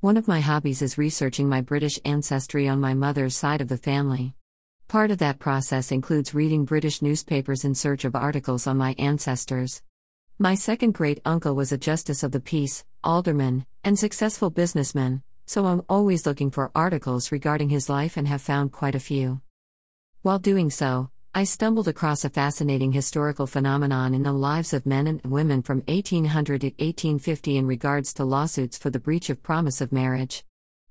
One of my hobbies is researching my British ancestry on my mother's side of the family. Part of that process includes reading British newspapers in search of articles on my ancestors. My second great uncle was a justice of the peace, alderman, and successful businessman, so I'm always looking for articles regarding his life and have found quite a few. While doing so, I stumbled across a fascinating historical phenomenon in the lives of men and women from 1800 to 1850 in regards to lawsuits for the breach of promise of marriage.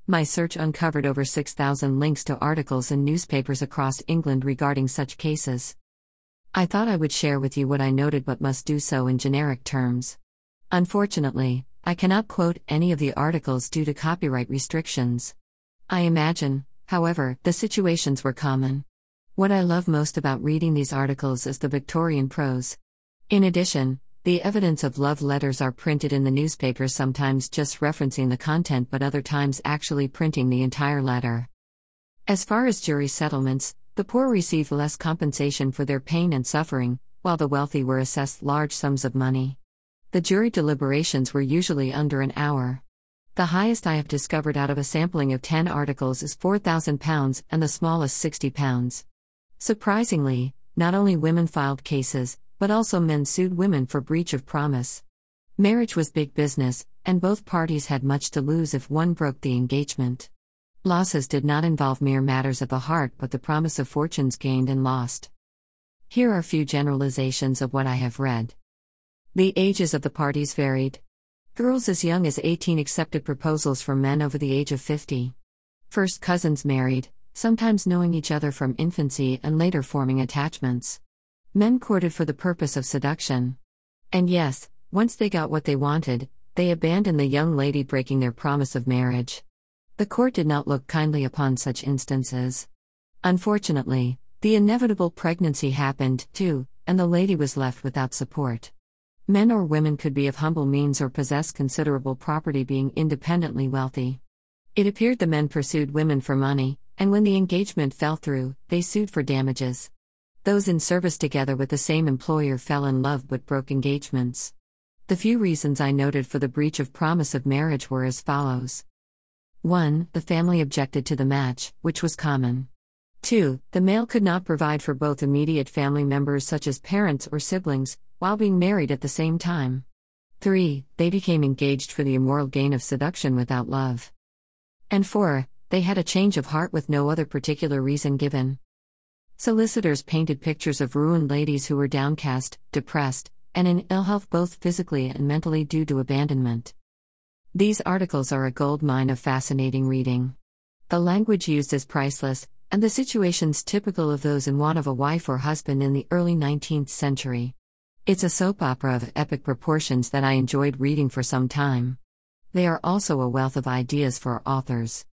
My search uncovered over 6,000 links to articles in newspapers across England regarding such cases. I thought I would share with you what I noted but must do so in generic terms. Unfortunately, I cannot quote any of the articles due to copyright restrictions. I imagine, however, the situations were common. What I love most about reading these articles is the Victorian prose. In addition, the evidence of love letters are printed in the newspapers, sometimes just referencing the content, but other times actually printing the entire letter. As far as jury settlements, the poor received less compensation for their pain and suffering, while the wealthy were assessed large sums of money. The jury deliberations were usually under an hour. The highest I have discovered out of a sampling of 10 articles is £4,000 and the smallest £60. Surprisingly, not only women filed cases, but also men sued women for breach of promise. Marriage was big business, and both parties had much to lose if one broke the engagement. Losses did not involve mere matters of the heart but the promise of fortunes gained and lost. Here are a few generalizations of what I have read. The ages of the parties varied. Girls as young as 18 accepted proposals from men over the age of 50. First cousins married, sometimes knowing each other from infancy and later forming attachments. Men courted for the purpose of seduction. And yes, once they got what they wanted, they abandoned the young lady breaking their promise of marriage. The court did not look kindly upon such instances. Unfortunately, the inevitable pregnancy happened, too, and the lady was left without support. Men or women could be of humble means or possess considerable property being independently wealthy. It appeared the men pursued women for money, and when the engagement fell through, they sued for damages. Those in service together with the same employer fell in love but broke engagements. The few reasons I noted for the breach of promise of marriage were as follows 1. The family objected to the match, which was common. 2. The male could not provide for both immediate family members such as parents or siblings, while being married at the same time. 3. They became engaged for the immoral gain of seduction without love. And 4 they had a change of heart with no other particular reason given. Solicitors painted pictures of ruined ladies who were downcast, depressed, and in ill health both physically and mentally due to abandonment. These articles are a gold mine of fascinating reading. The language used is priceless, and the situations typical of those in want of a wife or husband in the early 19th century. It's a soap opera of epic proportions that I enjoyed reading for some time. They are also a wealth of ideas for authors.